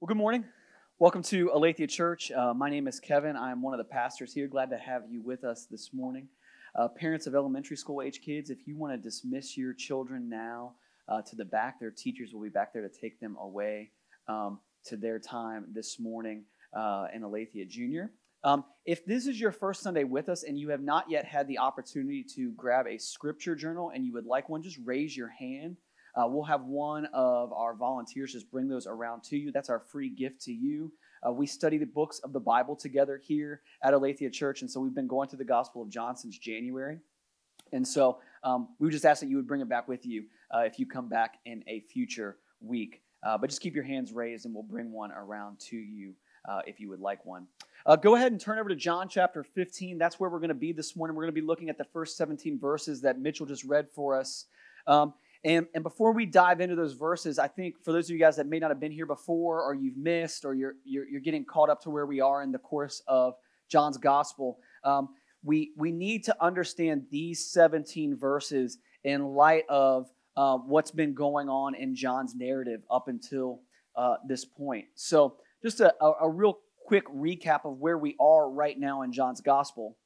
Well, good morning. Welcome to Aletheia Church. Uh, my name is Kevin. I'm one of the pastors here. Glad to have you with us this morning. Uh, parents of elementary school age kids, if you want to dismiss your children now uh, to the back, their teachers will be back there to take them away um, to their time this morning uh, in Aletheia Junior. Um, if this is your first Sunday with us and you have not yet had the opportunity to grab a scripture journal and you would like one, just raise your hand uh, we'll have one of our volunteers just bring those around to you. That's our free gift to you. Uh, we study the books of the Bible together here at Aletheia Church, and so we've been going through the Gospel of John since January. And so um, we just ask that you would bring it back with you uh, if you come back in a future week. Uh, but just keep your hands raised, and we'll bring one around to you uh, if you would like one. Uh, go ahead and turn over to John chapter 15. That's where we're going to be this morning. We're going to be looking at the first 17 verses that Mitchell just read for us. Um, and, and before we dive into those verses, I think for those of you guys that may not have been here before, or you've missed, or you're, you're, you're getting caught up to where we are in the course of John's gospel, um, we, we need to understand these 17 verses in light of uh, what's been going on in John's narrative up until uh, this point. So, just a, a, a, real quick recap of where we are right now in John's gospel.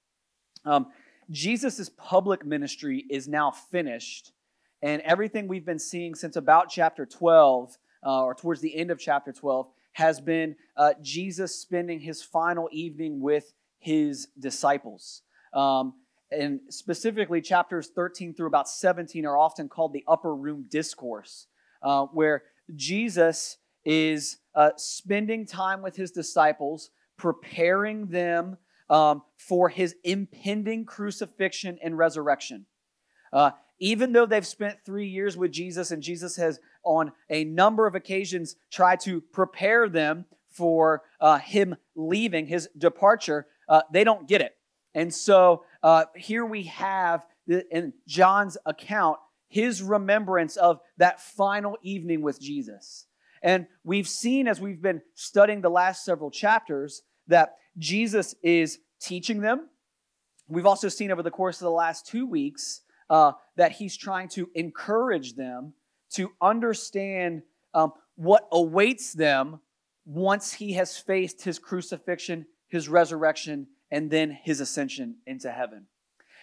Um, Jesus' public ministry is now finished and everything we've been seeing since about chapter 12, uh, or towards the end of chapter 12, has been uh, Jesus spending his final evening with his disciples. Um, and specifically, chapters 13 through about 17 are often called the upper room discourse, uh, where Jesus is uh, spending time with his disciples, preparing them um, for his impending crucifixion and resurrection. Uh, even though they've spent three years with Jesus and Jesus has, on a number of occasions, tried to prepare them for uh, him leaving, his departure, uh, they don't get it. And so uh, here we have the, in John's account his remembrance of that final evening with Jesus. And we've seen as we've been studying the last several chapters that Jesus is teaching them. We've also seen over the course of the last two weeks uh, that he's trying to encourage them to understand um, what awaits them once he has faced his crucifixion, his resurrection, and then his ascension into heaven.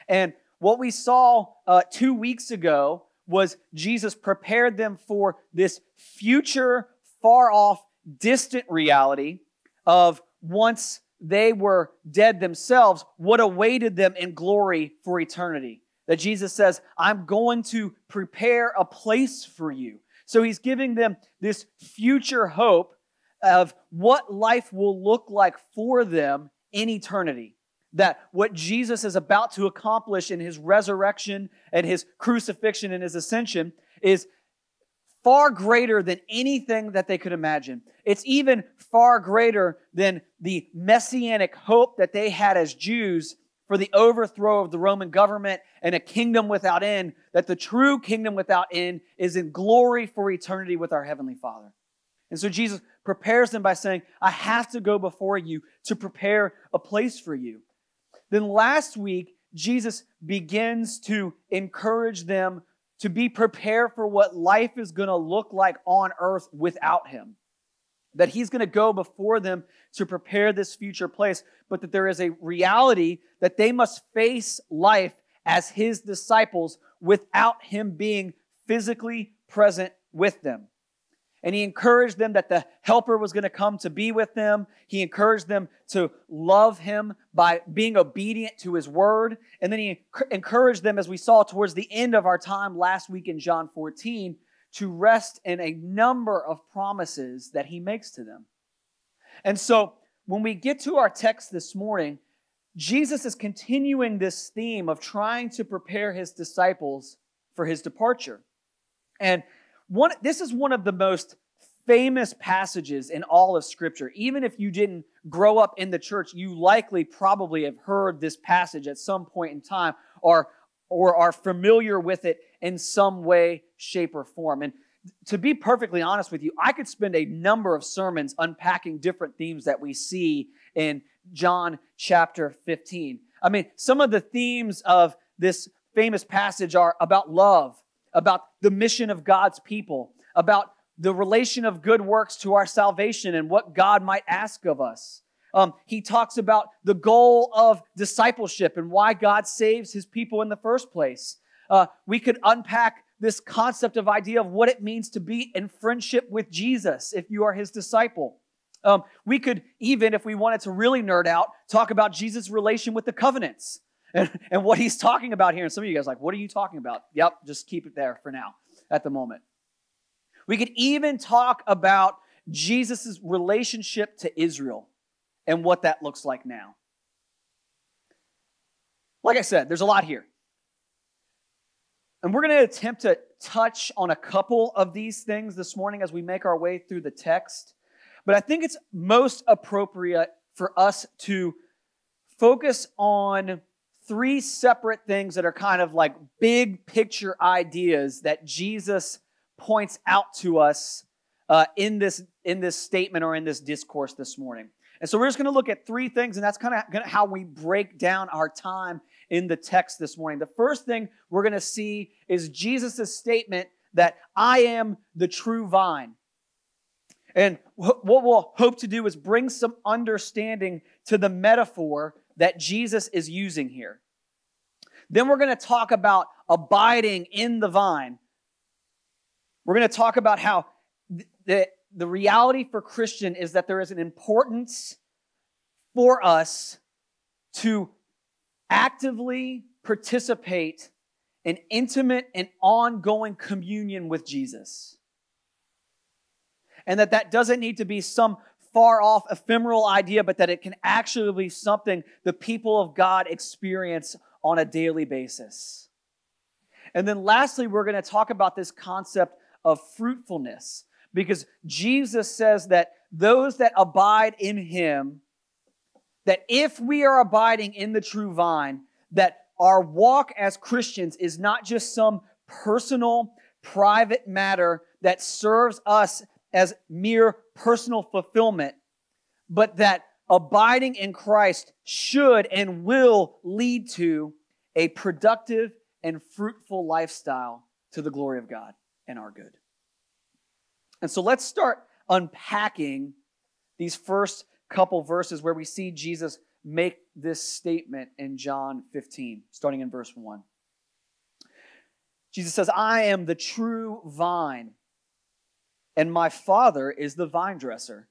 And what we saw uh, two weeks ago was Jesus prepared them for this future, far off, distant reality of once they were dead themselves, what awaited them in glory for eternity that Jesus says, I'm going to prepare a place for you. So he's giving them this future hope of what life will look like for them in eternity. That what Jesus is about to accomplish in his resurrection and his crucifixion and his ascension is far greater than anything that they could imagine. It's even far greater than the messianic hope that they had as Jews for the overthrow of the Roman government and a kingdom without end, that the true kingdom without end is in glory for eternity with our Heavenly Father. And so Jesus prepares them by saying, I have to go before you to prepare a place for you. Then last week, Jesus begins to encourage them to be prepared for what life is going to look like on earth without him that he's going to go before them to prepare this future place, but that there is a reality that they must face life as his disciples without him being physically present with them. And he encouraged them that the helper was going to come to be with them. He encouraged them to love him by being obedient to his word. And then he encouraged them, as we saw towards the end of our time last week in John 14, to rest in a number of promises that he makes to them. And so when we get to our text this morning, Jesus is continuing this theme of trying to prepare his disciples for his departure. And one, this is one of the most famous passages in all of Scripture. Even if you didn't grow up in the church, you likely probably have heard this passage at some point in time or, or are familiar with it in some way, shape, or form. And to be perfectly honest with you, I could spend a number of sermons unpacking different themes that we see in John chapter 15. I mean, some of the themes of this famous passage are about love, about the mission of God's people, about the relation of good works to our salvation and what God might ask of us. Um, he talks about the goal of discipleship and why God saves his people in the first place. Uh, we could unpack this concept of idea of what it means to be in friendship with Jesus if you are his disciple. Um, we could even, if we wanted to really nerd out, talk about Jesus' relation with the covenants and, and what he's talking about here. And some of you guys like, what are you talking about? Yep, just keep it there for now at the moment. We could even talk about Jesus' relationship to Israel and what that looks like now. Like I said, there's a lot here. And we're going to attempt to touch on a couple of these things this morning as we make our way through the text. But I think it's most appropriate for us to focus on three separate things that are kind of like big picture ideas that Jesus points out to us uh, in this in this statement or in this discourse this morning. And so we're just going to look at three things, and that's kind of how we break down our time in the text this morning. The first thing we're going to see is Jesus' statement that I am the true vine. And what we'll hope to do is bring some understanding to the metaphor that Jesus is using here. Then we're going to talk about abiding in the vine. We're going to talk about how the, the reality for Christian is that there is an importance for us to actively participate in intimate and ongoing communion with Jesus. And that that doesn't need to be some far off ephemeral idea, but that it can actually be something the people of God experience on a daily basis. And then lastly, we're going to talk about this concept of fruitfulness because Jesus says that those that abide in him, that if we are abiding in the true vine, that our walk as Christians is not just some personal, private matter that serves us as mere personal fulfillment, but that abiding in Christ should and will lead to a productive and fruitful lifestyle to the glory of God and our good. And so let's start unpacking these first couple verses where we see Jesus make this statement in John 15, starting in verse 1. Jesus says, I am the true vine, and my Father is the vine dresser.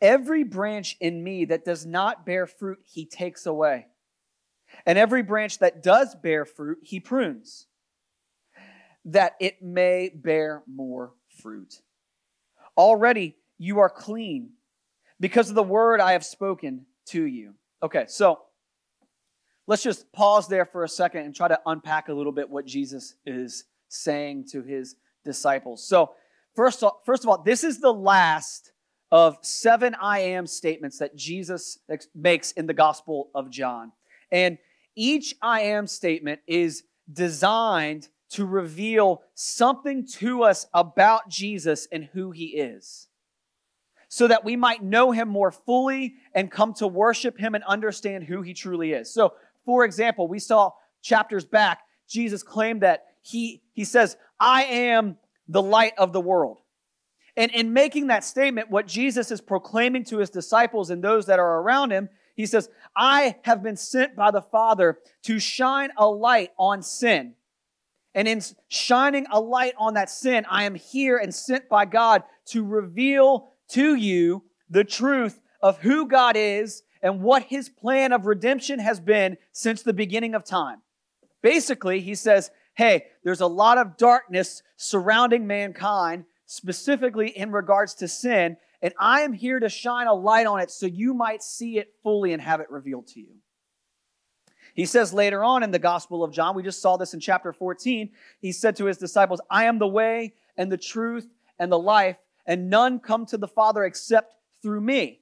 Every branch in me that does not bear fruit, he takes away. And every branch that does bear fruit, he prunes, that it may bear more fruit. Already you are clean because of the word I have spoken to you. Okay, so let's just pause there for a second and try to unpack a little bit what Jesus is saying to his disciples. So, first of first of all this is the last of seven I am statements that Jesus makes in the Gospel of John. And each I am statement is designed to reveal something to us about Jesus and who he is, so that we might know him more fully and come to worship him and understand who he truly is. So, for example, we saw chapters back, Jesus claimed that he, he says, I am the light of the world. And in making that statement, what Jesus is proclaiming to his disciples and those that are around him, he says, I have been sent by the Father to shine a light on sin and in shining a light on that sin, I am here and sent by God to reveal to you the truth of who God is and what his plan of redemption has been since the beginning of time. Basically, he says, Hey, there's a lot of darkness surrounding mankind, specifically in regards to sin, and I am here to shine a light on it so you might see it fully and have it revealed to you. He says later on in the Gospel of John, we just saw this in chapter 14, he said to his disciples, I am the way and the truth and the life, and none come to the Father except through me.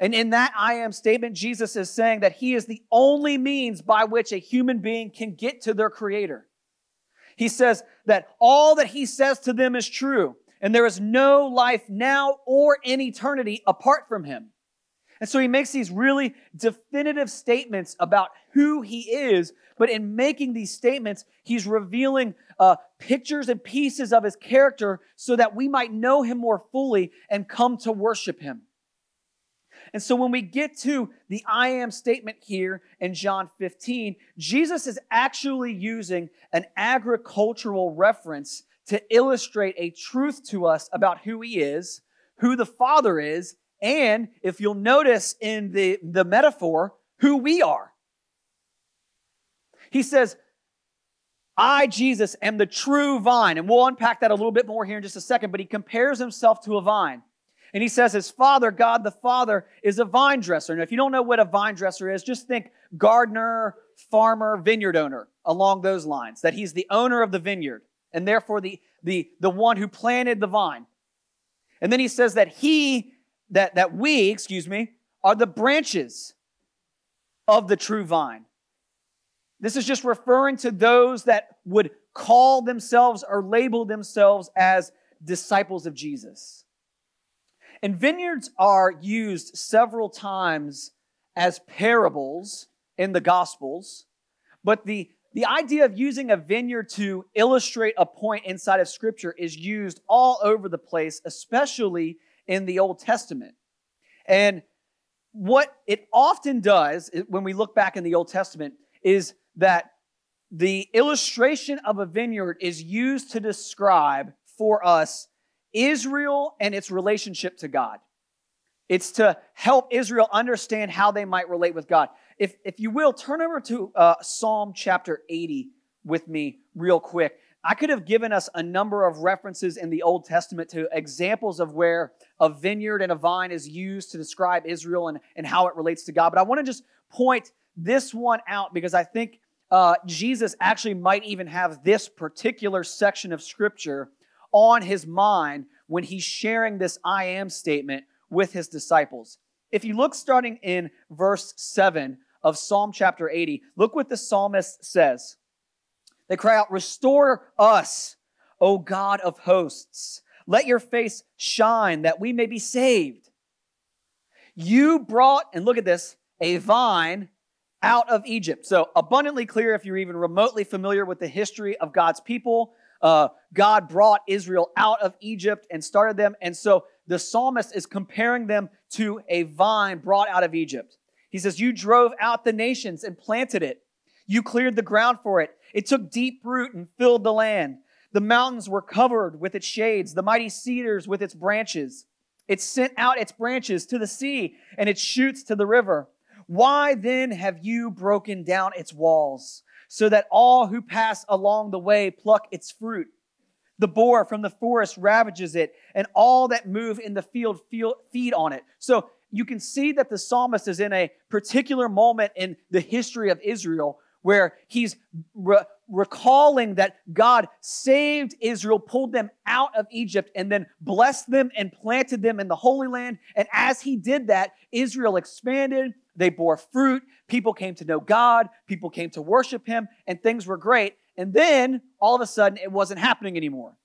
And in that I am statement, Jesus is saying that he is the only means by which a human being can get to their creator. He says that all that he says to them is true, and there is no life now or in eternity apart from him. And so he makes these really definitive statements about who he is, but in making these statements, he's revealing uh, pictures and pieces of his character so that we might know him more fully and come to worship him. And so when we get to the I am statement here in John 15, Jesus is actually using an agricultural reference to illustrate a truth to us about who he is, who the Father is, and if you'll notice in the, the metaphor, who we are. He says, I, Jesus, am the true vine. And we'll unpack that a little bit more here in just a second, but he compares himself to a vine. And he says his father, God the Father, is a vine dresser. Now, if you don't know what a vine dresser is, just think gardener, farmer, vineyard owner along those lines, that he's the owner of the vineyard and therefore the, the, the one who planted the vine. And then he says that he, that, that we, excuse me, are the branches of the true vine. This is just referring to those that would call themselves or label themselves as disciples of Jesus. And vineyards are used several times as parables in the Gospels, but the, the idea of using a vineyard to illustrate a point inside of Scripture is used all over the place, especially in the Old Testament. And what it often does when we look back in the Old Testament is that the illustration of a vineyard is used to describe for us Israel and its relationship to God. It's to help Israel understand how they might relate with God. If, if you will, turn over to uh, Psalm chapter 80 with me real quick. I could have given us a number of references in the Old Testament to examples of where a vineyard and a vine is used to describe Israel and, and how it relates to God. But I want to just point this one out because I think uh, Jesus actually might even have this particular section of Scripture on his mind when he's sharing this I am statement with his disciples. If you look starting in verse 7 of Psalm chapter 80, look what the psalmist says. They cry out, Restore us, O God of hosts. Let your face shine that we may be saved. You brought, and look at this, a vine out of Egypt. So, abundantly clear if you're even remotely familiar with the history of God's people uh, God brought Israel out of Egypt and started them. And so the psalmist is comparing them to a vine brought out of Egypt. He says, You drove out the nations and planted it. You cleared the ground for it. It took deep root and filled the land. The mountains were covered with its shades, the mighty cedars with its branches. It sent out its branches to the sea and its shoots to the river. Why then have you broken down its walls? so that all who pass along the way pluck its fruit. The boar from the forest ravages it, and all that move in the field feed on it. So you can see that the psalmist is in a particular moment in the history of Israel where he's re- recalling that God saved Israel, pulled them out of Egypt, and then blessed them and planted them in the Holy Land. And as he did that, Israel expanded, they bore fruit. People came to know God. People came to worship Him, and things were great. And then all of a sudden, it wasn't happening anymore.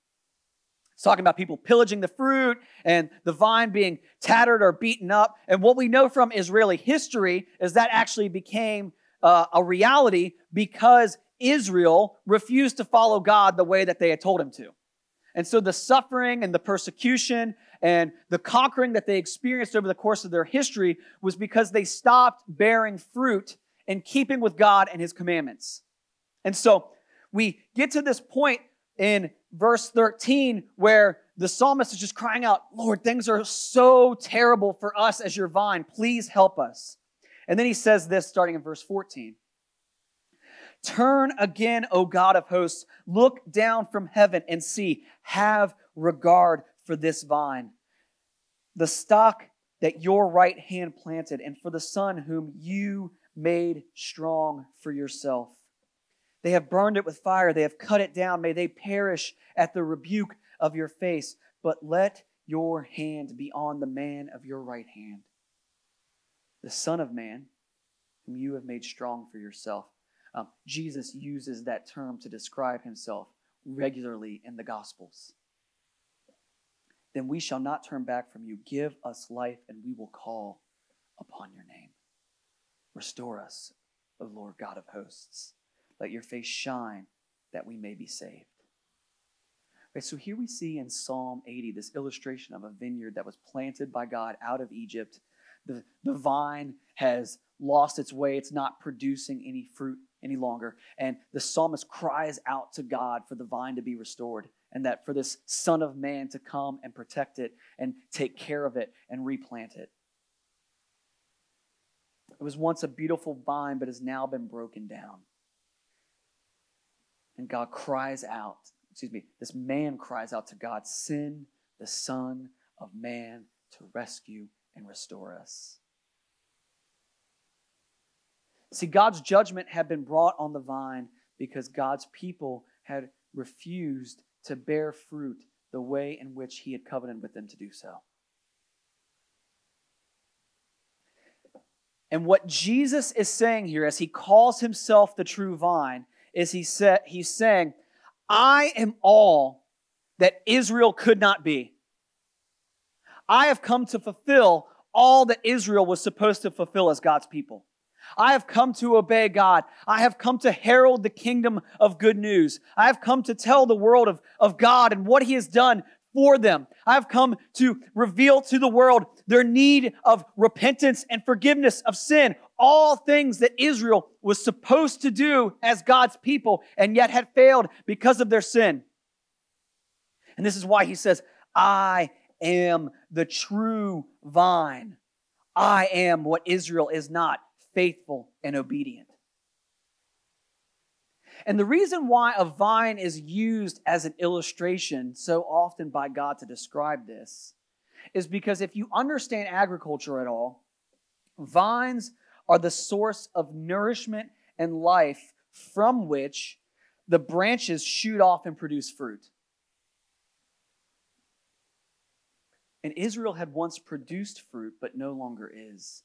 It's talking about people pillaging the fruit and the vine being tattered or beaten up. And what we know from Israeli history is that actually became uh, a reality because Israel refused to follow God the way that they had told him to. And so the suffering and the persecution and the conquering that they experienced over the course of their history was because they stopped bearing fruit in keeping with God and His commandments. And so we get to this point in verse 13 where the psalmist is just crying out, Lord, things are so terrible for us as your vine. Please help us. And then he says this starting in verse 14. Turn again, O God of hosts, look down from heaven and see, have regard for this vine, the stock that your right hand planted, and for the son whom you made strong for yourself. They have burned it with fire, they have cut it down. May they perish at the rebuke of your face, but let your hand be on the man of your right hand, the Son of Man, whom you have made strong for yourself. Um, Jesus uses that term to describe himself regularly in the Gospels then we shall not turn back from you. Give us life, and we will call upon your name. Restore us, O Lord God of hosts. Let your face shine that we may be saved. So here we see in Psalm 80 this illustration of a vineyard that was planted by God out of Egypt. The, the vine has lost its way, it's not producing any fruit any longer. And the psalmist cries out to God for the vine to be restored and that for this Son of Man to come and protect it and take care of it and replant it. It was once a beautiful vine, but has now been broken down. And God cries out, excuse me, this man cries out to God, Send the Son of Man to rescue and restore us. See, God's judgment had been brought on the vine because God's people had refused to bear fruit the way in which He had covenanted with them to do so. And what Jesus is saying here, as He calls Himself the true vine, is He said, He's saying, I am all that Israel could not be. I have come to fulfill all that Israel was supposed to fulfill as God's people. I have come to obey God. I have come to herald the kingdom of good news. I have come to tell the world of, of God and what He has done for them. I have come to reveal to the world their need of repentance and forgiveness of sin. All things that Israel was supposed to do as God's people and yet had failed because of their sin. And this is why He says, I am the true vine. I am what Israel is not faithful and obedient. And the reason why a vine is used as an illustration so often by God to describe this is because if you understand agriculture at all, vines are the source of nourishment and life from which the branches shoot off and produce fruit. And Israel had once produced fruit, but no longer is.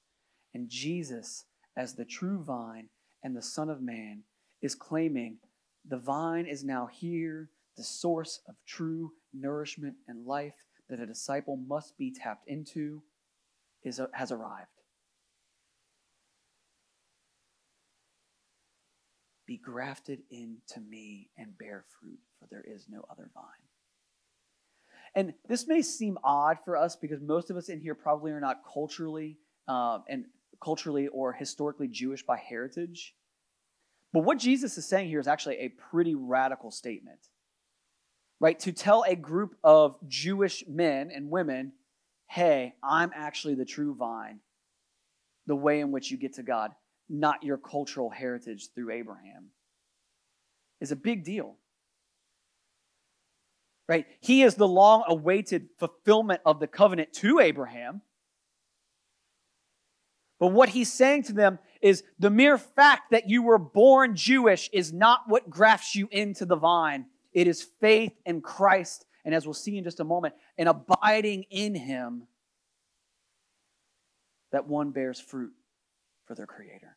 And Jesus as the true vine and the Son of Man, is claiming the vine is now here, the source of true nourishment and life that a disciple must be tapped into is, has arrived. Be grafted into me and bear fruit, for there is no other vine. And this may seem odd for us because most of us in here probably are not culturally um, and culturally or historically Jewish by heritage. But what Jesus is saying here is actually a pretty radical statement. Right? To tell a group of Jewish men and women, hey, I'm actually the true vine, the way in which you get to God, not your cultural heritage through Abraham, is a big deal. Right? He is the long awaited fulfillment of the covenant to Abraham. But what he's saying to them is the mere fact that you were born Jewish is not what grafts you into the vine. It is faith in Christ, and as we'll see in just a moment, and abiding in him that one bears fruit for their Creator.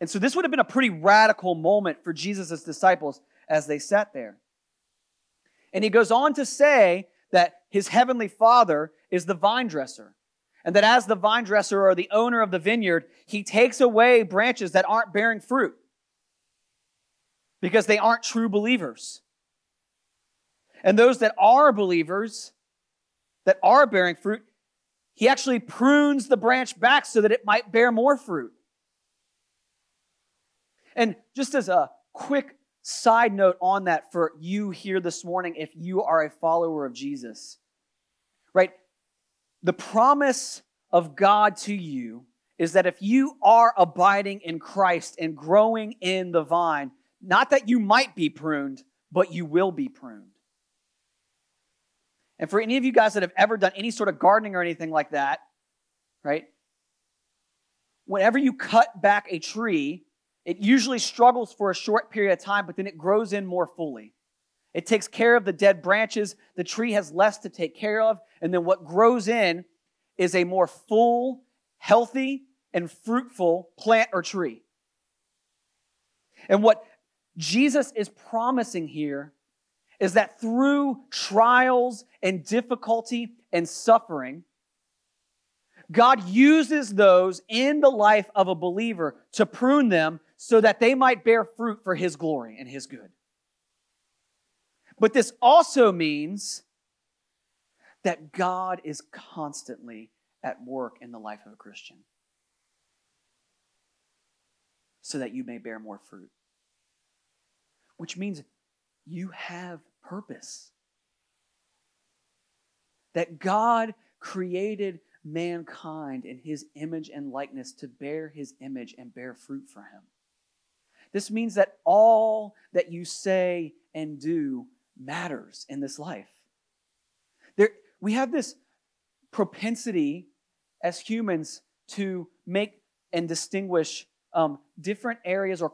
And so this would have been a pretty radical moment for Jesus' disciples as they sat there. And he goes on to say that his heavenly Father is the vine dresser and that as the vine dresser or the owner of the vineyard, he takes away branches that aren't bearing fruit because they aren't true believers. And those that are believers, that are bearing fruit, he actually prunes the branch back so that it might bear more fruit. And just as a quick side note on that for you here this morning, if you are a follower of Jesus, right? the promise of God to you is that if you are abiding in Christ and growing in the vine, not that you might be pruned, but you will be pruned. And for any of you guys that have ever done any sort of gardening or anything like that, right? Whenever you cut back a tree, it usually struggles for a short period of time, but then it grows in more fully. It takes care of the dead branches. The tree has less to take care of. And then what grows in is a more full, healthy, and fruitful plant or tree. And what Jesus is promising here is that through trials and difficulty and suffering, God uses those in the life of a believer to prune them so that they might bear fruit for His glory and His good. But this also means that God is constantly at work in the life of a Christian so that you may bear more fruit. Which means you have purpose. That God created mankind in his image and likeness to bear his image and bear fruit for him. This means that all that you say and do matters in this life. There, we have this propensity as humans to make and distinguish um, different areas or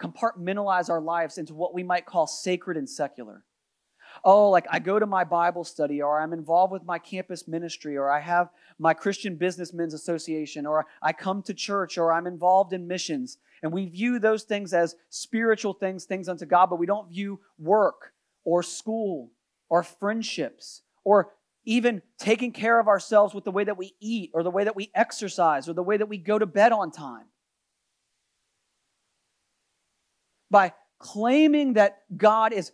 compartmentalize our lives into what we might call sacred and secular. Oh, like I go to my Bible study, or I'm involved with my campus ministry, or I have my Christian Businessmen's Association, or I come to church, or I'm involved in missions. And we view those things as spiritual things, things unto God, but we don't view work or school or friendships or even taking care of ourselves with the way that we eat or the way that we exercise or the way that we go to bed on time. By claiming that God is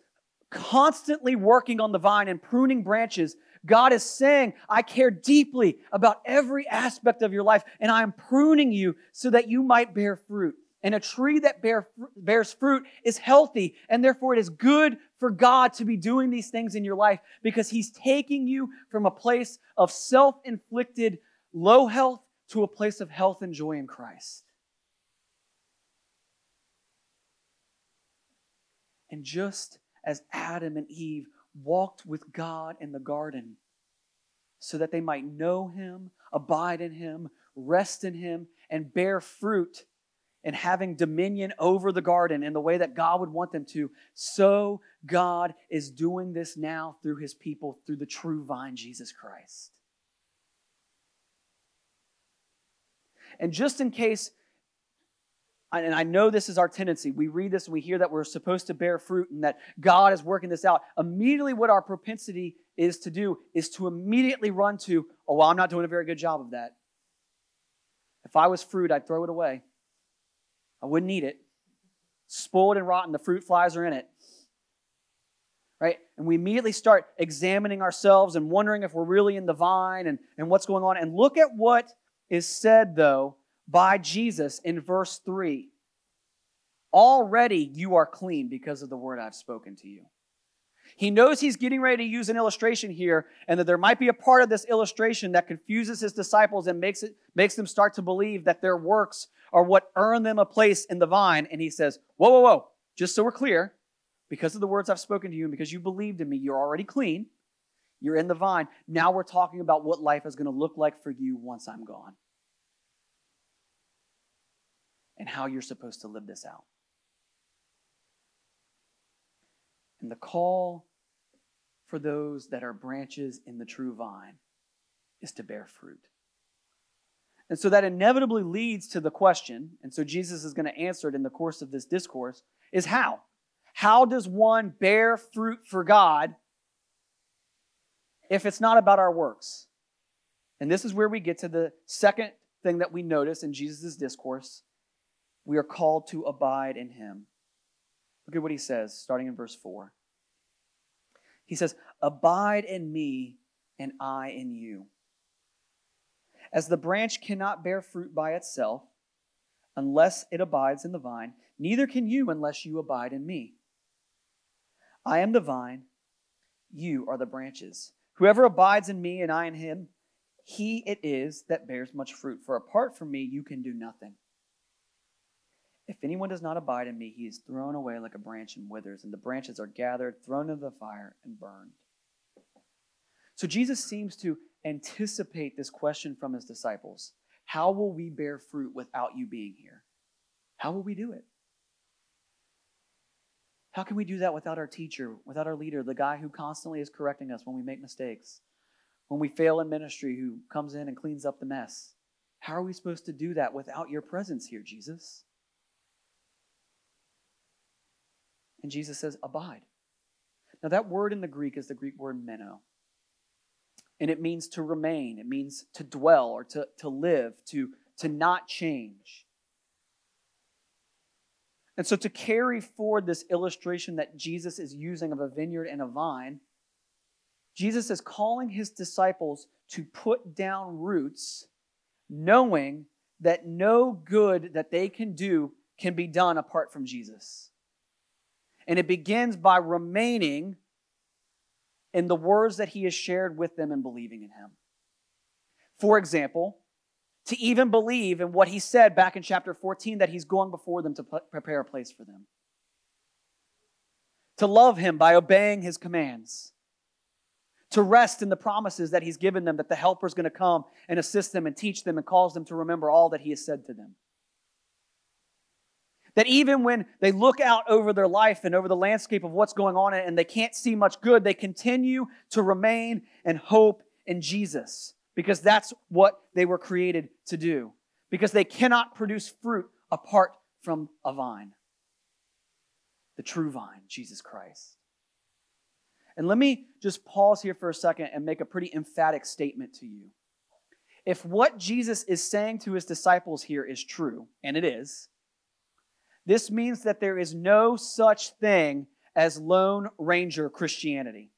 constantly working on the vine and pruning branches, God is saying, I care deeply about every aspect of your life, and I am pruning you so that you might bear fruit. And a tree that bear, bears fruit is healthy, and therefore it is good for God to be doing these things in your life because He's taking you from a place of self inflicted low health to a place of health and joy in Christ. And just as Adam and Eve walked with God in the garden so that they might know Him, abide in Him, rest in Him, and bear fruit and having dominion over the garden in the way that God would want them to, so God is doing this now through his people, through the true vine, Jesus Christ. And just in case, and I know this is our tendency, we read this and we hear that we're supposed to bear fruit and that God is working this out. Immediately, what our propensity is to do is to immediately run to, oh, well, I'm not doing a very good job of that. If I was fruit, I'd throw it away. I wouldn't eat it. Spoiled and rotten, the fruit flies are in it. Right? And we immediately start examining ourselves and wondering if we're really in the vine and, and what's going on. And look at what is said, though, by Jesus in verse 3. Already you are clean because of the word I've spoken to you. He knows he's getting ready to use an illustration here, and that there might be a part of this illustration that confuses his disciples and makes, it, makes them start to believe that their works are what earn them a place in the vine. And he says, Whoa, whoa, whoa, just so we're clear, because of the words I've spoken to you and because you believed in me, you're already clean. You're in the vine. Now we're talking about what life is going to look like for you once I'm gone and how you're supposed to live this out. And the call for those that are branches in the true vine is to bear fruit. And so that inevitably leads to the question, and so Jesus is going to answer it in the course of this discourse, is how? How does one bear fruit for God if it's not about our works? And this is where we get to the second thing that we notice in Jesus' discourse. We are called to abide in him. Look at what he says, starting in verse 4. He says, Abide in me, and I in you. As the branch cannot bear fruit by itself unless it abides in the vine, neither can you unless you abide in me. I am the vine, you are the branches. Whoever abides in me and I in him, he it is that bears much fruit. For apart from me, you can do nothing. If anyone does not abide in me, he is thrown away like a branch and withers, and the branches are gathered, thrown into the fire, and burned. So Jesus seems to anticipate this question from his disciples How will we bear fruit without you being here? How will we do it? How can we do that without our teacher, without our leader, the guy who constantly is correcting us when we make mistakes, when we fail in ministry, who comes in and cleans up the mess? How are we supposed to do that without your presence here, Jesus? And Jesus says, Abide. Now, that word in the Greek is the Greek word meno. And it means to remain, it means to dwell or to, to live, to, to not change. And so, to carry forward this illustration that Jesus is using of a vineyard and a vine, Jesus is calling his disciples to put down roots, knowing that no good that they can do can be done apart from Jesus. And it begins by remaining in the words that he has shared with them and believing in him. For example, to even believe in what he said back in chapter 14 that he's going before them to prepare a place for them. To love him by obeying his commands. To rest in the promises that he's given them that the helper is going to come and assist them and teach them and cause them to remember all that he has said to them. That even when they look out over their life and over the landscape of what's going on and they can't see much good, they continue to remain and hope in Jesus because that's what they were created to do. Because they cannot produce fruit apart from a vine the true vine, Jesus Christ. And let me just pause here for a second and make a pretty emphatic statement to you. If what Jesus is saying to his disciples here is true, and it is, this means that there is no such thing as Lone Ranger Christianity.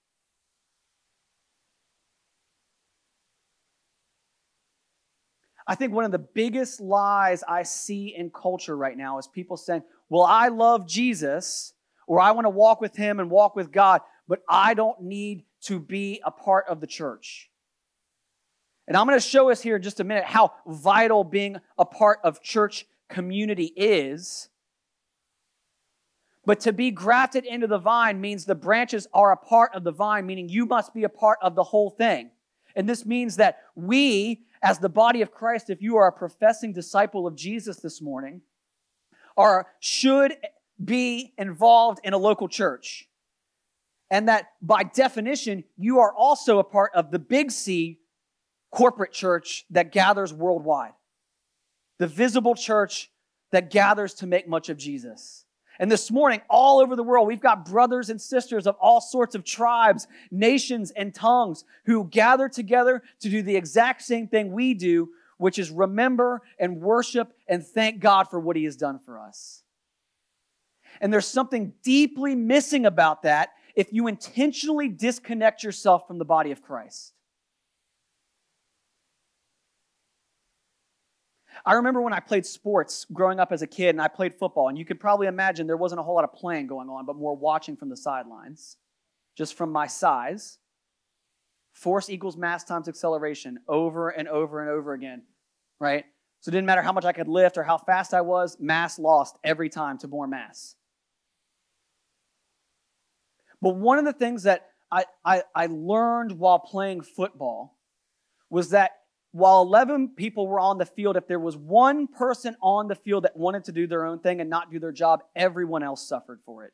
I think one of the biggest lies I see in culture right now is people saying, Well, I love Jesus, or I want to walk with him and walk with God, but I don't need to be a part of the church. And I'm going to show us here in just a minute how vital being a part of church community is. But to be grafted into the vine means the branches are a part of the vine, meaning you must be a part of the whole thing. And this means that we, as the body of Christ, if you are a professing disciple of Jesus this morning, are should be involved in a local church. And that by definition, you are also a part of the big C corporate church that gathers worldwide. The visible church that gathers to make much of Jesus. And this morning, all over the world, we've got brothers and sisters of all sorts of tribes, nations, and tongues who gather together to do the exact same thing we do, which is remember and worship and thank God for what He has done for us. And there's something deeply missing about that if you intentionally disconnect yourself from the body of Christ. I remember when I played sports growing up as a kid and I played football, and you could probably imagine there wasn't a whole lot of playing going on, but more watching from the sidelines, just from my size. Force equals mass times acceleration over and over and over again, right? So it didn't matter how much I could lift or how fast I was, mass lost every time to more mass. But one of the things that I, I, I learned while playing football was that while 11 people were on the field, if there was one person on the field that wanted to do their own thing and not do their job, everyone else suffered for it.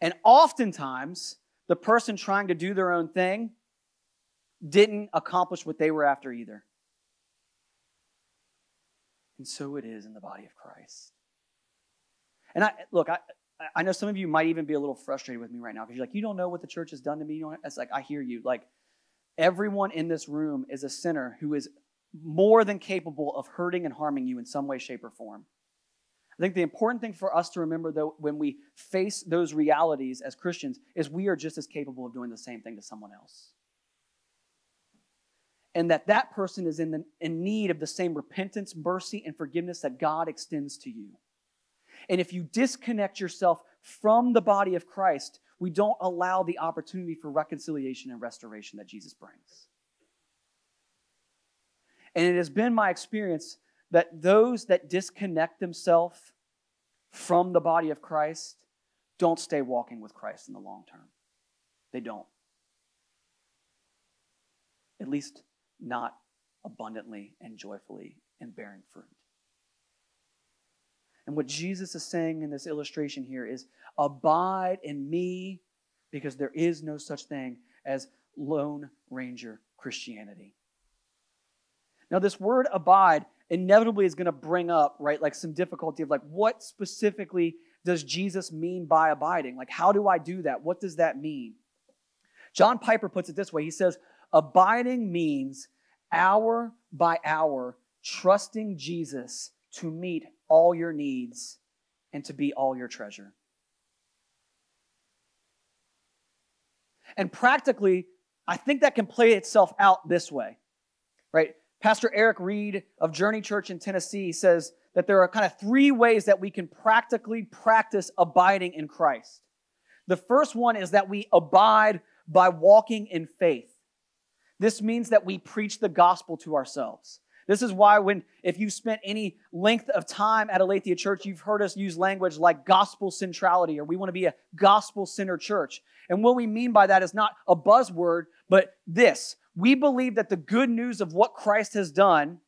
And oftentimes, the person trying to do their own thing didn't accomplish what they were after either. And so it is in the body of Christ. And I look, I, I know some of you might even be a little frustrated with me right now because you're like, you don't know what the church has done to me. You know, it's like I hear you. Like Everyone in this room is a sinner who is more than capable of hurting and harming you in some way, shape, or form. I think the important thing for us to remember, though, when we face those realities as Christians, is we are just as capable of doing the same thing to someone else. And that that person is in, the, in need of the same repentance, mercy, and forgiveness that God extends to you. And if you disconnect yourself from the body of Christ, we don't allow the opportunity for reconciliation and restoration that Jesus brings. And it has been my experience that those that disconnect themselves from the body of Christ don't stay walking with Christ in the long term. They don't. At least not abundantly and joyfully and bearing fruit. And what Jesus is saying in this illustration here is abide in me because there is no such thing as Lone Ranger Christianity. Now, this word abide inevitably is going to bring up, right, like some difficulty of like, what specifically does Jesus mean by abiding? Like, how do I do that? What does that mean? John Piper puts it this way He says, abiding means hour by hour trusting Jesus to meet all your needs and to be all your treasure. And practically, I think that can play itself out this way, right? Pastor Eric Reed of Journey Church in Tennessee says that there are kind of three ways that we can practically practice abiding in Christ. The first one is that we abide by walking in faith. This means that we preach the gospel to ourselves. This is why, when if you've spent any length of time at Aletheia Church, you've heard us use language like gospel centrality, or we want to be a gospel centered church. And what we mean by that is not a buzzword, but this we believe that the good news of what Christ has done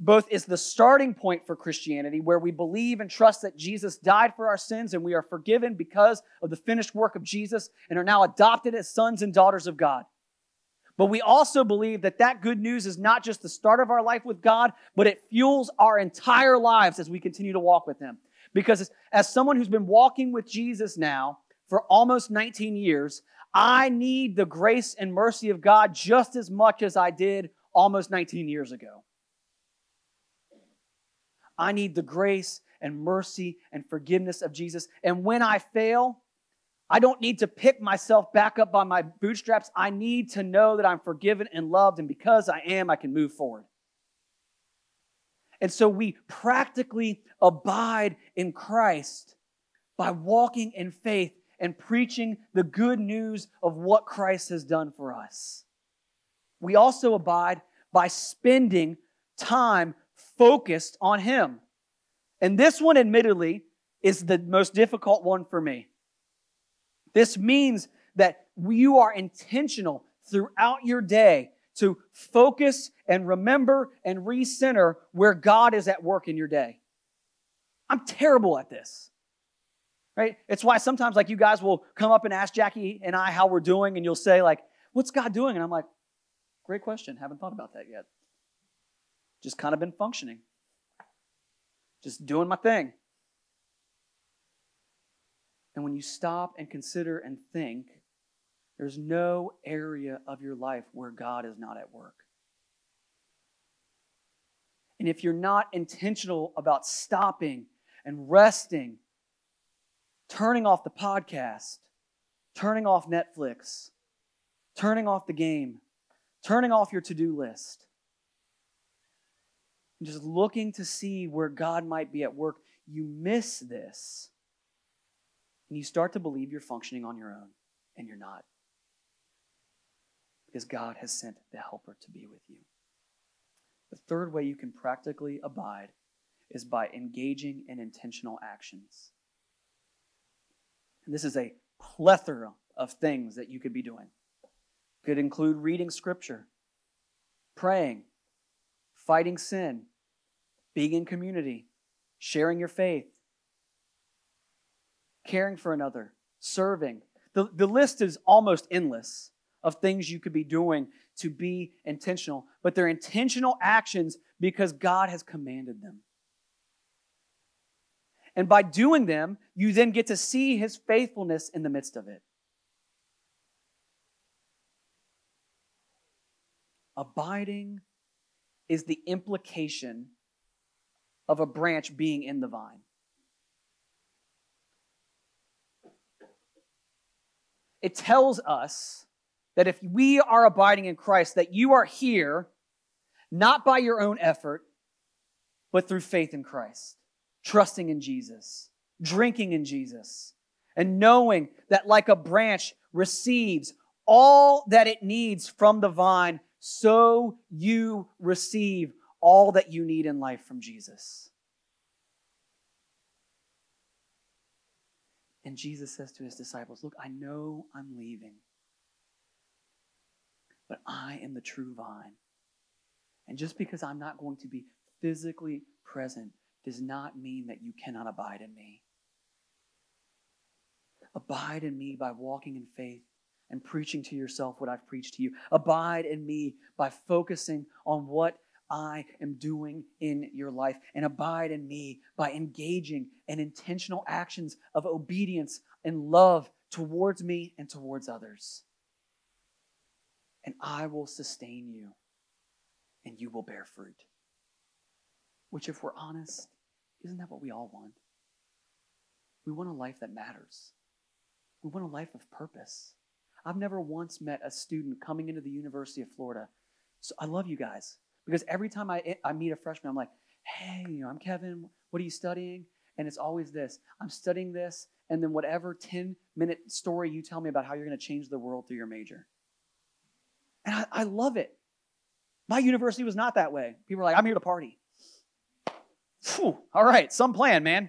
both is the starting point for Christianity, where we believe and trust that Jesus died for our sins and we are forgiven because of the finished work of Jesus and are now adopted as sons and daughters of God. But we also believe that that good news is not just the start of our life with God, but it fuels our entire lives as we continue to walk with Him. Because as someone who's been walking with Jesus now for almost 19 years, I need the grace and mercy of God just as much as I did almost 19 years ago. I need the grace and mercy and forgiveness of Jesus. And when I fail, I don't need to pick myself back up by my bootstraps. I need to know that I'm forgiven and loved. And because I am, I can move forward. And so we practically abide in Christ by walking in faith and preaching the good news of what Christ has done for us. We also abide by spending time focused on Him. And this one, admittedly, is the most difficult one for me. This means that you are intentional throughout your day to focus and remember and recenter where God is at work in your day. I'm terrible at this right? It's why sometimes like you guys will come up and ask Jackie and I how we're doing, and you'll say like, "What's God doing?" And I'm like, "Great question. Haven't thought about that yet. Just kind of been functioning, just doing my thing." And when you stop and consider and think, there's no area of your life where God is not at work. And if you're not intentional about stopping and resting turning off the podcast, turning off Netflix, turning off the game, turning off your to do list, and just looking to see where God might be at work, you miss this. And you start to believe you're functioning on your own, and you're not. Because God has sent the helper to be with you. The third way you can practically abide is by engaging in intentional actions. And this is a plethora of things that you could be doing. Could include reading scripture, praying, fighting sin, being in community, sharing your faith, caring for another, serving. The, the list is almost endless of things you could be doing to be intentional, but they're intentional actions because God has commanded them. And by doing them, you then get to see his faithfulness in the midst of it. Abiding is the implication of a branch being in the vine. It tells us that if we are abiding in Christ, that you are here not by your own effort, but through faith in Christ trusting in Jesus, drinking in Jesus, and knowing that, like a branch receives all that it needs from the vine, so you receive all that you need in life from Jesus. And Jesus says to his disciples, Look, I know I'm leaving, but I am the true vine. And just because I'm not going to be physically present does not mean that you cannot abide in me. Abide in me by walking in faith and preaching to yourself what I've preached to you. Abide in me by focusing on what I am doing in your life. And abide in me by engaging in intentional actions of obedience and love towards me and towards others. And I will sustain you, and you will bear fruit. Which, if we're honest, isn't that what we all want? We want a life that matters. We want a life of purpose. I've never once met a student coming into the University of Florida. So I love you guys because every time I, I meet a freshman, I'm like, hey, you know, I'm Kevin. What are you studying? And it's always this I'm studying this, and then whatever 10 minute story you tell me about how you're going to change the world through your major. And I, I love it. My university was not that way. People are like, I'm here to party. Whew, all right, some plan, man.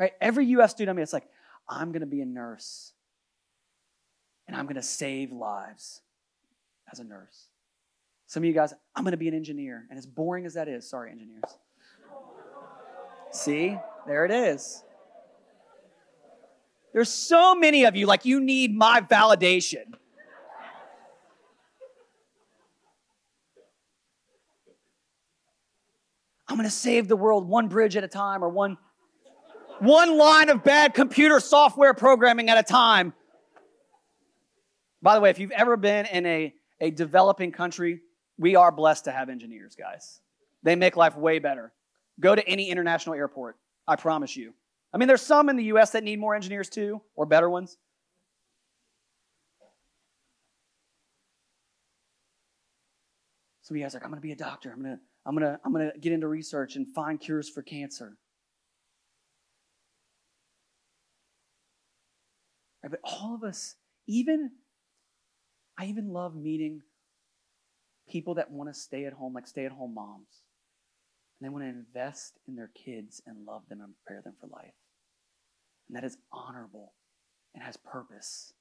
Right? Every UF student, I mean, it's like, I'm going to be a nurse and I'm going to save lives as a nurse. Some of you guys, I'm going to be an engineer. And as boring as that is, sorry, engineers. See, there it is. There's so many of you, like, you need my validation. I'm going to save the world one bridge at a time or one, one line of bad computer software programming at a time. By the way, if you've ever been in a, a developing country, we are blessed to have engineers, guys. They make life way better. Go to any international airport, I promise you. I mean, there's some in the US that need more engineers too, or better ones. Some of you guys are like, I'm gonna be a doctor. I'm gonna, I'm gonna, I'm gonna get into research and find cures for cancer. But all of us, even I even love meeting people that want to stay at home, like stay at home moms. And they want to invest in their kids and love them and prepare them for life. And that is honorable and has purpose.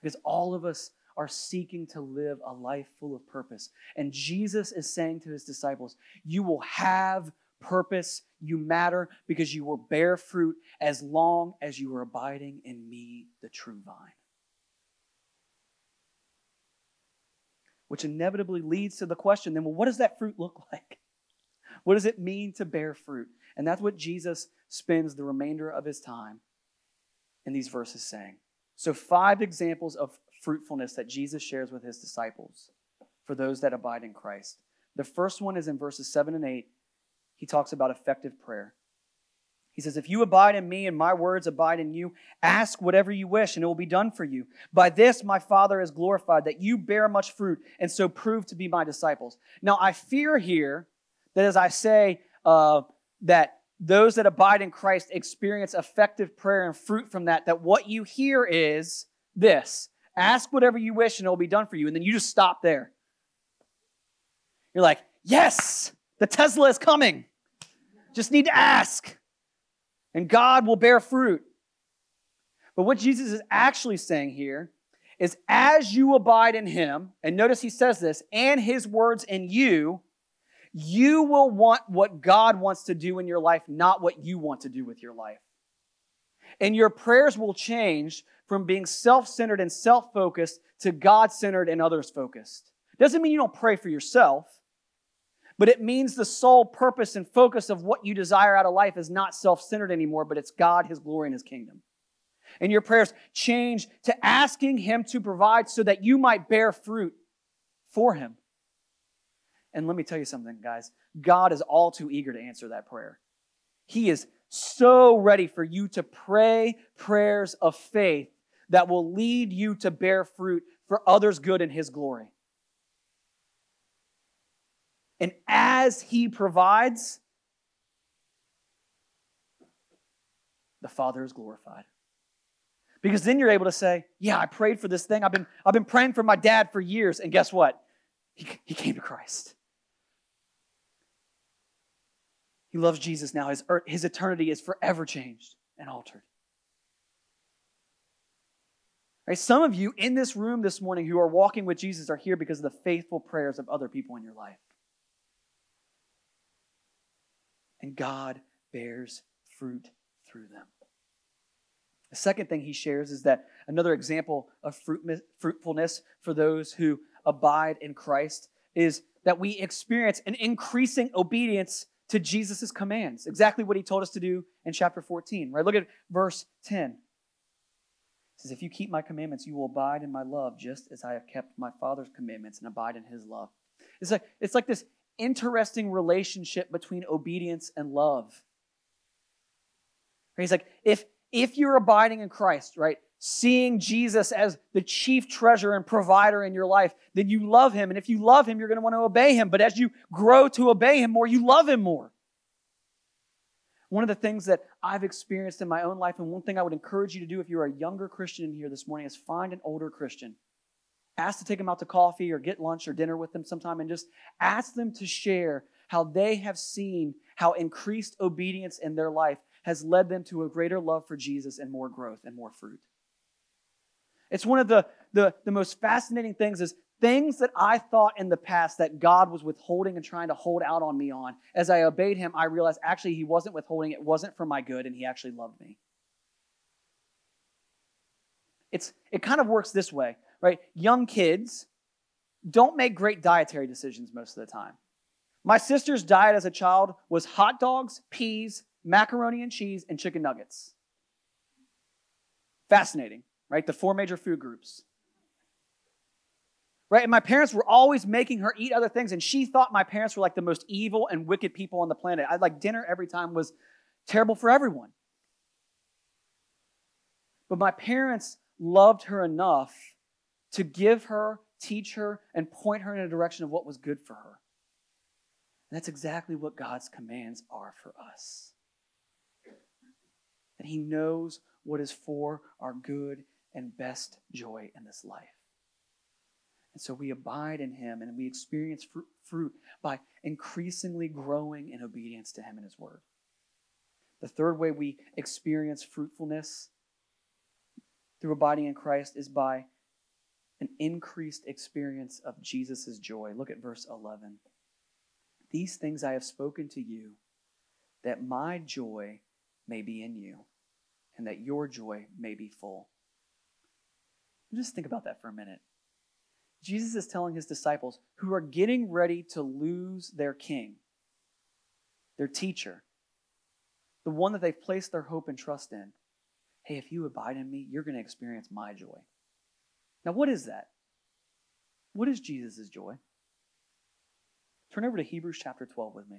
Because all of us are seeking to live a life full of purpose. And Jesus is saying to his disciples, You will have purpose, you matter because you will bear fruit as long as you are abiding in me, the true vine. Which inevitably leads to the question then, well, what does that fruit look like? What does it mean to bear fruit? And that's what Jesus spends the remainder of his time in these verses saying. So, five examples of fruitfulness that Jesus shares with his disciples for those that abide in Christ. The first one is in verses 7 and 8. He talks about effective prayer. He says, If you abide in me and my words abide in you, ask whatever you wish and it will be done for you. By this my Father is glorified, that you bear much fruit and so prove to be my disciples. Now I fear here that as I say uh, that those that abide in Christ experience effective prayer and fruit from that, that what you hear is this ask whatever you wish and it will be done for you. And then you just stop there. You're like, yes, the Tesla is coming. Just need to ask and God will bear fruit. But what Jesus is actually saying here is as you abide in him, and notice he says this, and his words in you, you will want what God wants to do in your life, not what you want to do with your life. And your prayers will change from being self centered and self focused to God centered and others focused. Doesn't mean you don't pray for yourself but it means the sole purpose and focus of what you desire out of life is not self centered anymore, but it's God, His glory, and His kingdom. And your prayers change to asking Him to provide so that you might bear fruit for Him. And let me tell you something, guys God is all too eager to answer that prayer. He is so ready for you to pray prayers of faith that will lead you to bear fruit for others' good and His glory. And as He provides, the Father is glorified. Because then you're able to say, Yeah, I prayed for this thing. I've been, I've been praying for my dad for years. And guess what? He, he came to Christ. He loves Jesus now. His, er, his eternity is forever changed and altered. Right? Some of you in this room this morning who are walking with Jesus are here because of the faithful prayers of other people in your life. And God bears fruit through them. The second thing he shares is that another example of fruitfulness for those who abide in Christ is that we experience an increasing obedience to Jesus' commands. Exactly what he told us to do in chapter 14, right? Look at verse 10. It says, If you keep my commandments, you will abide in my love, just as I have kept my Father's commandments and abide in his love. It's like, it's like this interesting relationship between obedience and love. He's like, if if you're abiding in Christ, right, seeing Jesus as the chief treasure and provider in your life, then you love him. And if you love him, you're going to want to obey him. But as you grow to obey him more, you love him more. One of the things that I've experienced in my own life, and one thing I would encourage you to do if you're a younger Christian in here this morning, is find an older Christian. Ask to take them out to coffee or get lunch or dinner with them sometime and just ask them to share how they have seen how increased obedience in their life has led them to a greater love for Jesus and more growth and more fruit. It's one of the, the, the most fascinating things is things that I thought in the past that God was withholding and trying to hold out on me on. As I obeyed him, I realized actually he wasn't withholding, it wasn't for my good, and he actually loved me. It's, it kind of works this way, right? Young kids don't make great dietary decisions most of the time. My sister's diet as a child was hot dogs, peas, macaroni and cheese, and chicken nuggets. Fascinating, right? The four major food groups. Right? And my parents were always making her eat other things, and she thought my parents were like the most evil and wicked people on the planet. I like dinner every time was terrible for everyone. But my parents loved her enough to give her, teach her, and point her in a direction of what was good for her. And that's exactly what God's commands are for us that He knows what is for our good and best joy in this life. And so we abide in Him and we experience fruit, fruit by increasingly growing in obedience to Him and His Word. The third way we experience fruitfulness through abiding in Christ is by an increased experience of Jesus' joy. Look at verse 11. These things I have spoken to you, that my joy may be in you, and that your joy may be full. Just think about that for a minute. Jesus is telling his disciples who are getting ready to lose their king, their teacher, the one that they've placed their hope and trust in. Hey, if you abide in me, you're going to experience my joy. Now, what is that? What is Jesus' joy? Turn over to Hebrews chapter 12 with me.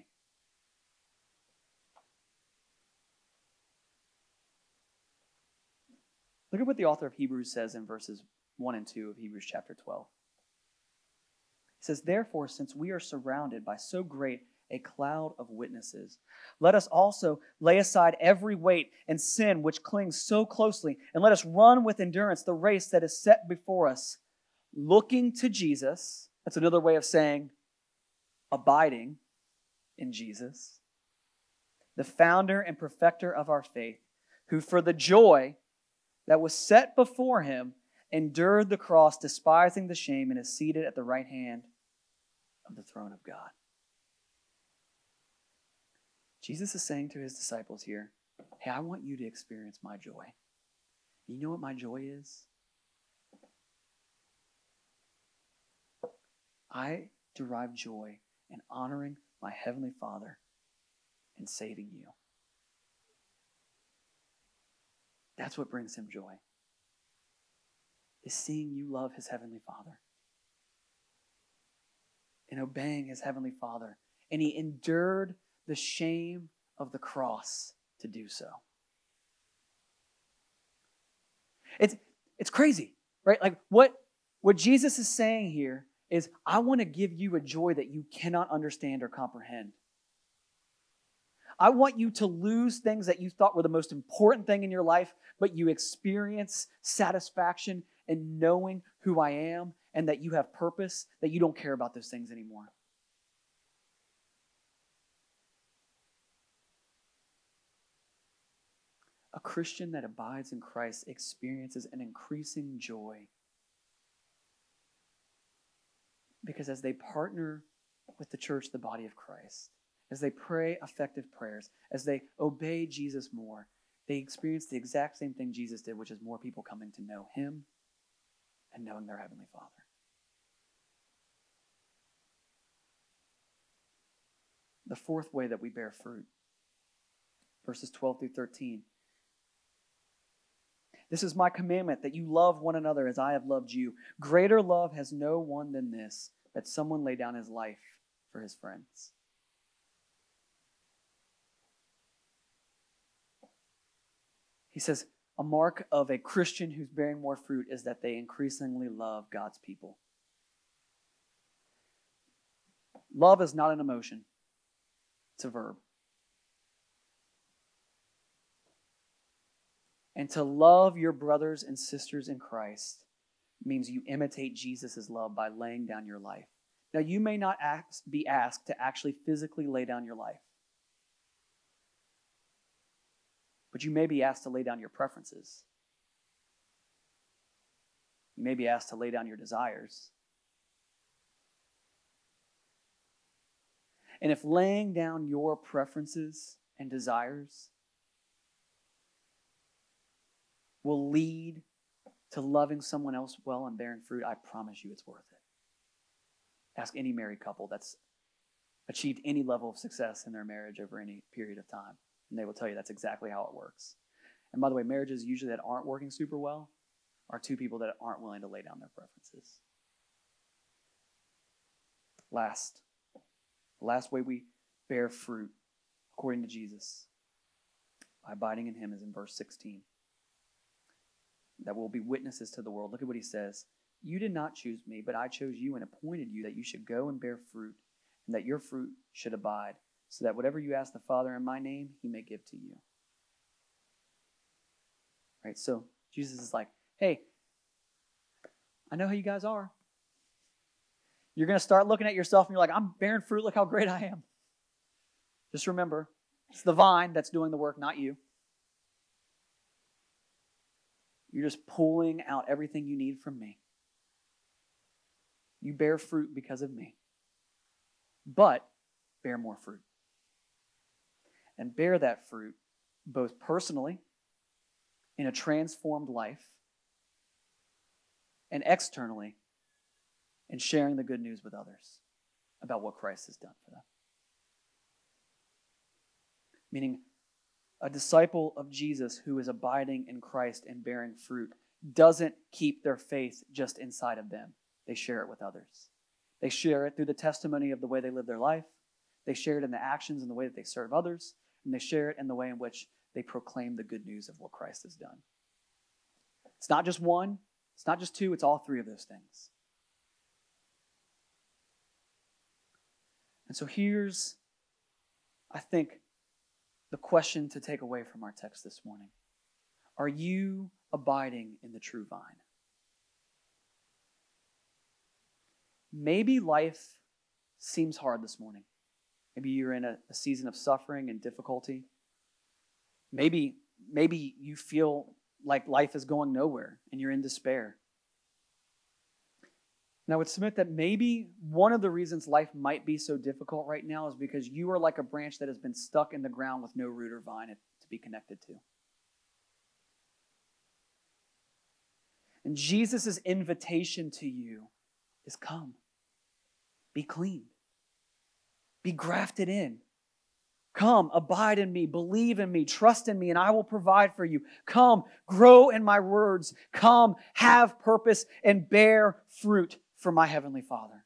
Look at what the author of Hebrews says in verses 1 and 2 of Hebrews chapter 12. He says, Therefore, since we are surrounded by so great a cloud of witnesses, let us also lay aside every weight and sin which clings so closely, and let us run with endurance the race that is set before us, looking to Jesus. That's another way of saying abiding in Jesus, the founder and perfecter of our faith, who for the joy that was set before him endured the cross, despising the shame, and is seated at the right hand of the throne of God. Jesus is saying to his disciples here, Hey, I want you to experience my joy. You know what my joy is? I derive joy in honoring my Heavenly Father and saving you. That's what brings him joy. Is seeing you love his heavenly Father and obeying his heavenly Father. And he endured the shame of the cross to do so. It's, it's crazy, right? Like what, what Jesus is saying here is I want to give you a joy that you cannot understand or comprehend. I want you to lose things that you thought were the most important thing in your life, but you experience satisfaction in knowing who I am and that you have purpose, that you don't care about those things anymore. A Christian that abides in Christ experiences an increasing joy. Because as they partner with the church, the body of Christ, as they pray effective prayers, as they obey Jesus more, they experience the exact same thing Jesus did, which is more people coming to know Him and knowing their Heavenly Father. The fourth way that we bear fruit, verses 12 through 13. This is my commandment that you love one another as I have loved you. Greater love has no one than this, that someone lay down his life for his friends. He says, a mark of a Christian who's bearing more fruit is that they increasingly love God's people. Love is not an emotion, it's a verb. And to love your brothers and sisters in Christ means you imitate Jesus' love by laying down your life. Now, you may not ask, be asked to actually physically lay down your life, but you may be asked to lay down your preferences. You may be asked to lay down your desires. And if laying down your preferences and desires will lead to loving someone else well and bearing fruit, I promise you it's worth it. Ask any married couple that's achieved any level of success in their marriage over any period of time, and they will tell you that's exactly how it works. And by the way, marriages usually that aren't working super well are two people that aren't willing to lay down their preferences. Last, the last way we bear fruit, according to Jesus, by abiding in Him, is in verse 16 that will be witnesses to the world. Look at what he says. You did not choose me, but I chose you and appointed you that you should go and bear fruit, and that your fruit should abide, so that whatever you ask the Father in my name, he may give to you. Right? So Jesus is like, hey, I know how you guys are. You're going to start looking at yourself and you're like, I'm bearing fruit. Look how great I am. Just remember, it's the vine that's doing the work, not you. You're just pulling out everything you need from me. You bear fruit because of me, but bear more fruit. And bear that fruit both personally, in a transformed life, and externally, in sharing the good news with others about what Christ has done for them. Meaning, a disciple of Jesus who is abiding in Christ and bearing fruit doesn't keep their faith just inside of them. They share it with others. They share it through the testimony of the way they live their life. They share it in the actions and the way that they serve others. And they share it in the way in which they proclaim the good news of what Christ has done. It's not just one, it's not just two, it's all three of those things. And so here's, I think, the question to take away from our text this morning Are you abiding in the true vine? Maybe life seems hard this morning. Maybe you're in a, a season of suffering and difficulty. Maybe, maybe you feel like life is going nowhere and you're in despair. And I would submit that maybe one of the reasons life might be so difficult right now is because you are like a branch that has been stuck in the ground with no root or vine to be connected to. And Jesus' invitation to you is come, be clean, be grafted in. Come, abide in me, believe in me, trust in me, and I will provide for you. Come, grow in my words. Come, have purpose and bear fruit for my Heavenly Father.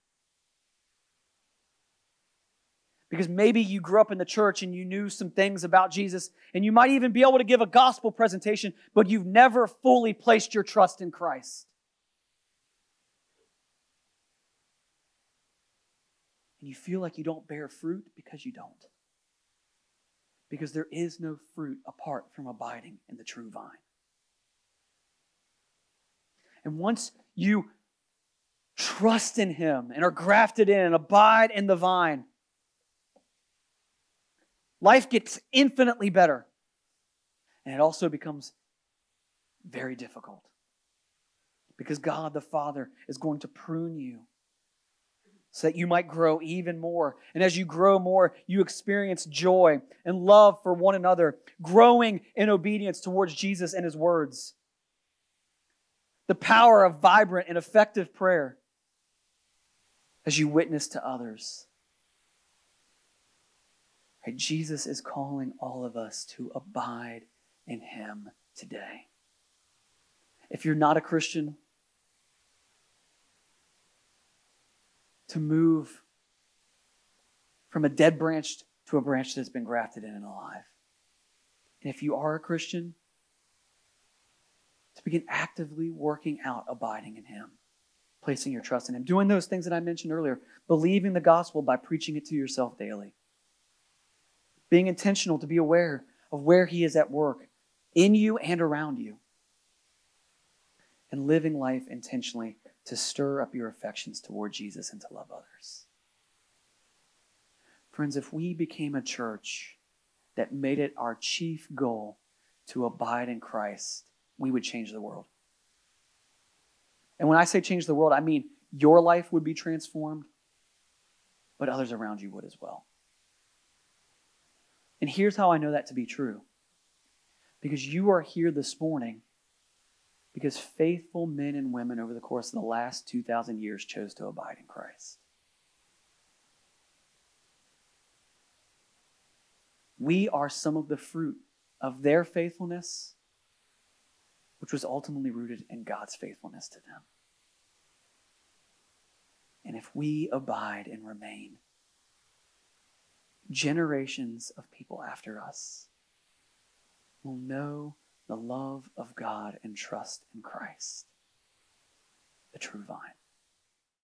Because maybe you grew up in the church and you knew some things about Jesus, and you might even be able to give a gospel presentation, but you've never fully placed your trust in Christ. And you feel like you don't bear fruit because you don't. Because there is no fruit apart from abiding in the true vine. And once you trust in Him and are grafted in and abide in the vine, life gets infinitely better. And it also becomes very difficult because God the Father is going to prune you so that you might grow even more. And as you grow more, you experience joy and love for one another, growing in obedience towards Jesus and His words. The power of vibrant and effective prayer as you witness to others. Right? Jesus is calling all of us to abide in Him today. If you're not a Christian, to move from a dead branch to a branch that's been grafted in and alive. And if you are a Christian, to begin actively working out abiding in Him, placing your trust in Him, doing those things that I mentioned earlier, believing the gospel by preaching it to yourself daily, being intentional to be aware of where He is at work in you and around you, and living life intentionally to stir up your affections toward Jesus and to love others. Friends, if we became a church that made it our chief goal to abide in Christ, we would change the world. And when I say change the world, I mean your life would be transformed, but others around you would as well. And here's how I know that to be true because you are here this morning because faithful men and women over the course of the last 2,000 years chose to abide in Christ. We are some of the fruit of their faithfulness, which was ultimately rooted in God's faithfulness to them. And if we abide and remain, generations of people after us will know the love of God and trust in Christ, the true vine.